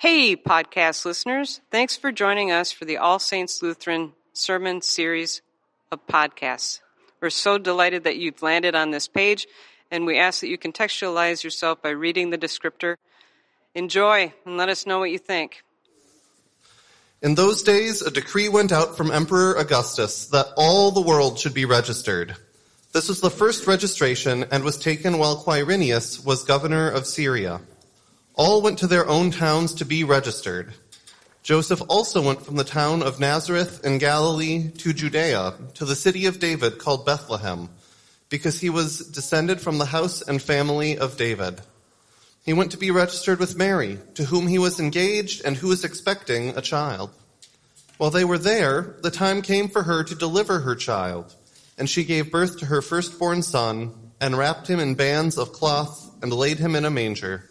Hey, podcast listeners. Thanks for joining us for the All Saints Lutheran Sermon Series of podcasts. We're so delighted that you've landed on this page, and we ask that you contextualize yourself by reading the descriptor. Enjoy and let us know what you think. In those days, a decree went out from Emperor Augustus that all the world should be registered. This was the first registration and was taken while Quirinius was governor of Syria. All went to their own towns to be registered. Joseph also went from the town of Nazareth in Galilee to Judea, to the city of David called Bethlehem, because he was descended from the house and family of David. He went to be registered with Mary, to whom he was engaged and who was expecting a child. While they were there, the time came for her to deliver her child, and she gave birth to her firstborn son, and wrapped him in bands of cloth, and laid him in a manger,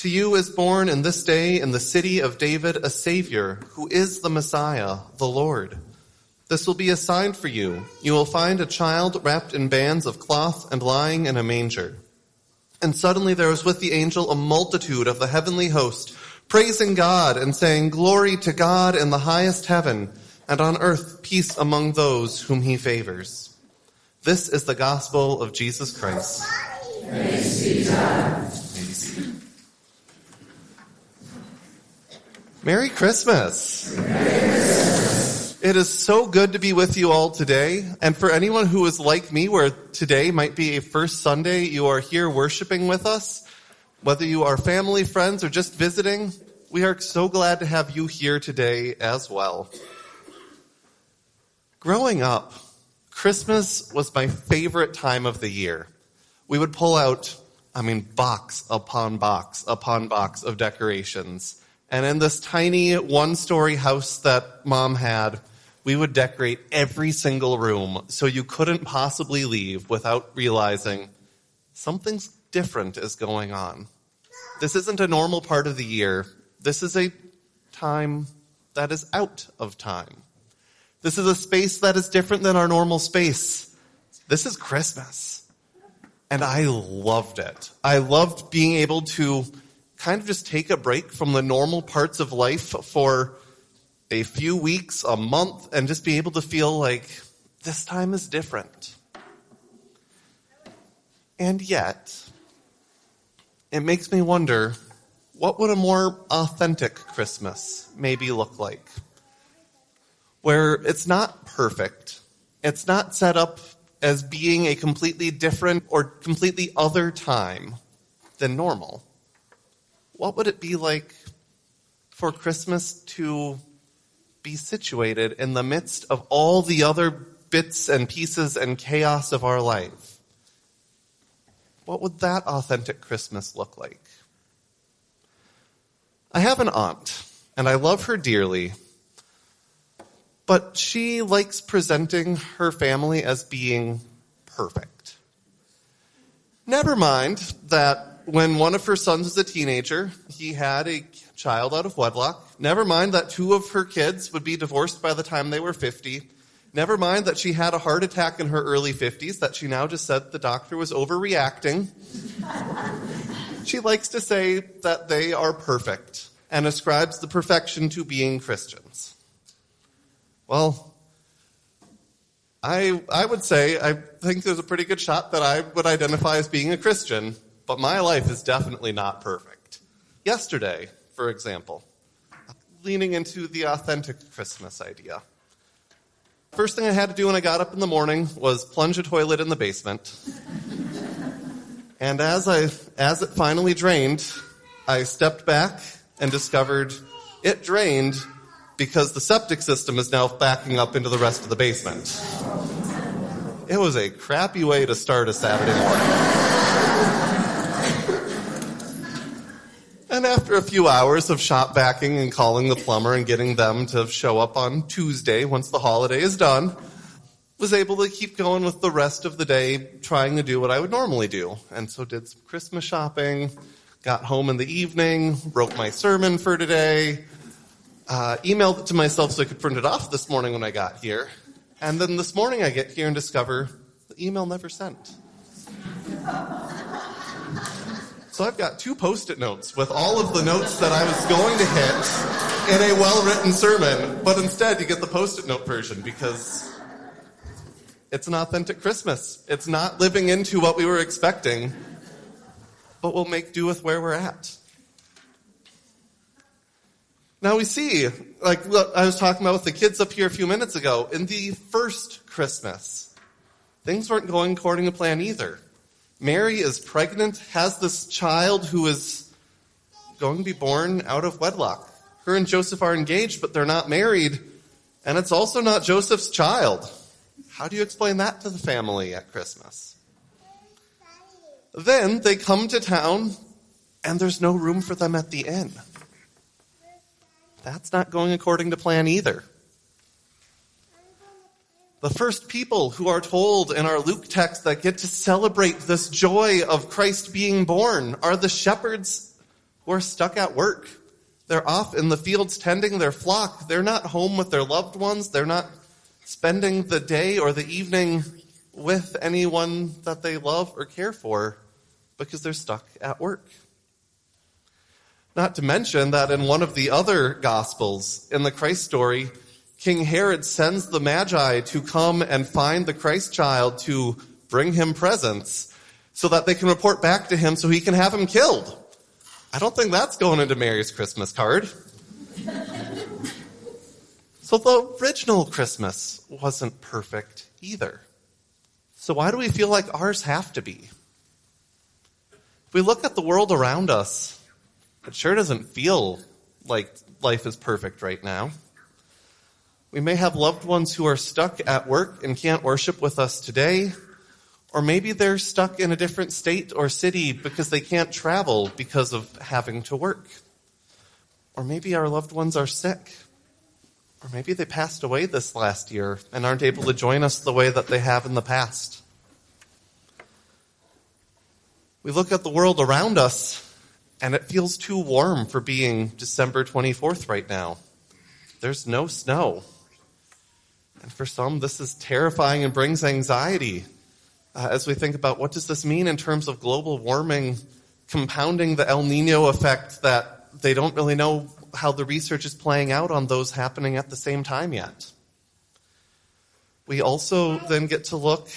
To you is born in this day in the city of David a Savior, who is the Messiah, the Lord. This will be a sign for you. You will find a child wrapped in bands of cloth and lying in a manger. And suddenly there was with the angel a multitude of the heavenly host praising God and saying, Glory to God in the highest heaven, and on earth peace among those whom he favors. This is the gospel of Jesus Christ. Merry Christmas. It is so good to be with you all today. And for anyone who is like me, where today might be a first Sunday you are here worshiping with us, whether you are family, friends, or just visiting, we are so glad to have you here today as well. Growing up, Christmas was my favorite time of the year. We would pull out, I mean, box upon box upon box of decorations. And in this tiny one story house that mom had, we would decorate every single room so you couldn't possibly leave without realizing something's different is going on. This isn't a normal part of the year. This is a time that is out of time. This is a space that is different than our normal space. This is Christmas. And I loved it. I loved being able to kind of just take a break from the normal parts of life for a few weeks, a month, and just be able to feel like this time is different. And yet, it makes me wonder what would a more authentic Christmas maybe look like? Where it's not perfect, it's not set up as being a completely different or completely other time than normal. What would it be like for Christmas to be situated in the midst of all the other bits and pieces and chaos of our life? What would that authentic Christmas look like? I have an aunt, and I love her dearly, but she likes presenting her family as being perfect. Never mind that when one of her sons was a teenager, he had a child out of wedlock. Never mind that two of her kids would be divorced by the time they were 50. Never mind that she had a heart attack in her early 50s that she now just said the doctor was overreacting. she likes to say that they are perfect and ascribes the perfection to being Christians. Well, I, I would say I think there's a pretty good shot that I would identify as being a Christian, but my life is definitely not perfect. Yesterday, for example, leaning into the authentic Christmas idea. First thing I had to do when I got up in the morning was plunge a toilet in the basement. and as I, as it finally drained, I stepped back and discovered it drained because the septic system is now backing up into the rest of the basement. It was a crappy way to start a Saturday morning. and after a few hours of shop vacing and calling the plumber and getting them to show up on Tuesday once the holiday is done, was able to keep going with the rest of the day trying to do what I would normally do. And so did some Christmas shopping, got home in the evening, wrote my sermon for today, uh, emailed it to myself so I could print it off this morning when I got here. And then this morning I get here and discover the email never sent. So I've got two post-it notes with all of the notes that I was going to hit in a well-written sermon, but instead you get the post-it note version because it's an authentic Christmas. It's not living into what we were expecting, but we'll make do with where we're at. Now we see, like what I was talking about with the kids up here a few minutes ago, in the first Christmas, things weren't going according to plan either. Mary is pregnant, has this child who is going to be born out of wedlock. Her and Joseph are engaged, but they're not married, and it's also not Joseph's child. How do you explain that to the family at Christmas? Then they come to town, and there's no room for them at the inn. That's not going according to plan either. The first people who are told in our Luke text that get to celebrate this joy of Christ being born are the shepherds who are stuck at work. They're off in the fields tending their flock. They're not home with their loved ones. They're not spending the day or the evening with anyone that they love or care for because they're stuck at work. Not to mention that in one of the other gospels in the Christ story, King Herod sends the Magi to come and find the Christ child to bring him presents so that they can report back to him so he can have him killed. I don't think that's going into Mary's Christmas card. so the original Christmas wasn't perfect either. So why do we feel like ours have to be? If we look at the world around us, it sure doesn't feel like life is perfect right now. We may have loved ones who are stuck at work and can't worship with us today, or maybe they're stuck in a different state or city because they can't travel because of having to work. Or maybe our loved ones are sick. Or maybe they passed away this last year and aren't able to join us the way that they have in the past. We look at the world around us and it feels too warm for being December 24th right now. There's no snow. And for some, this is terrifying and brings anxiety uh, as we think about what does this mean in terms of global warming, compounding the El Nino effect that they don't really know how the research is playing out on those happening at the same time yet. We also then get to look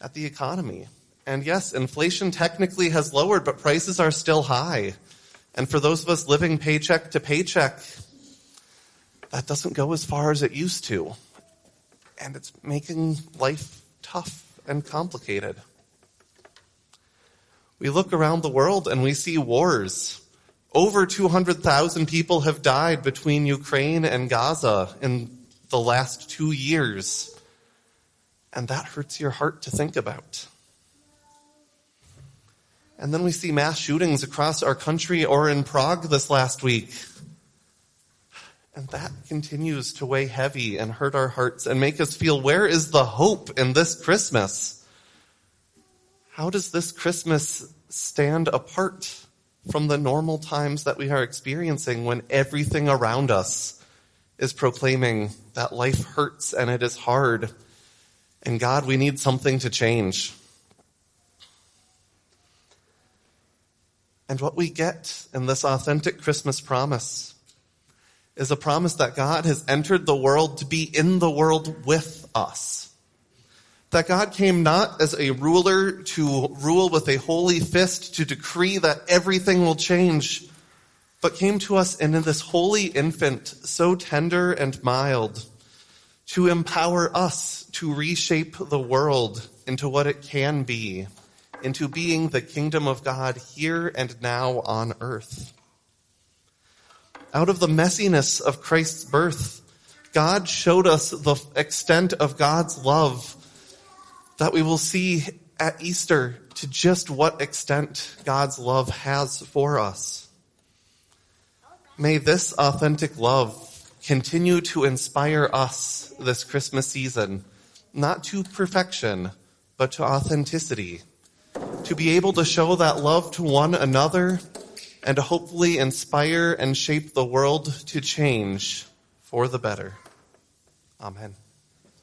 at the economy. And yes, inflation technically has lowered, but prices are still high. And for those of us living paycheck to paycheck, that doesn't go as far as it used to. And it's making life tough and complicated. We look around the world and we see wars. Over 200,000 people have died between Ukraine and Gaza in the last two years. And that hurts your heart to think about. And then we see mass shootings across our country or in Prague this last week. And that continues to weigh heavy and hurt our hearts and make us feel where is the hope in this Christmas? How does this Christmas stand apart from the normal times that we are experiencing when everything around us is proclaiming that life hurts and it is hard and God, we need something to change. And what we get in this authentic Christmas promise is a promise that God has entered the world to be in the world with us. That God came not as a ruler to rule with a holy fist to decree that everything will change, but came to us in this holy infant, so tender and mild, to empower us to reshape the world into what it can be, into being the kingdom of God here and now on earth. Out of the messiness of Christ's birth, God showed us the extent of God's love that we will see at Easter to just what extent God's love has for us. May this authentic love continue to inspire us this Christmas season not to perfection, but to authenticity. To be able to show that love to one another and hopefully inspire and shape the world to change for the better. Amen.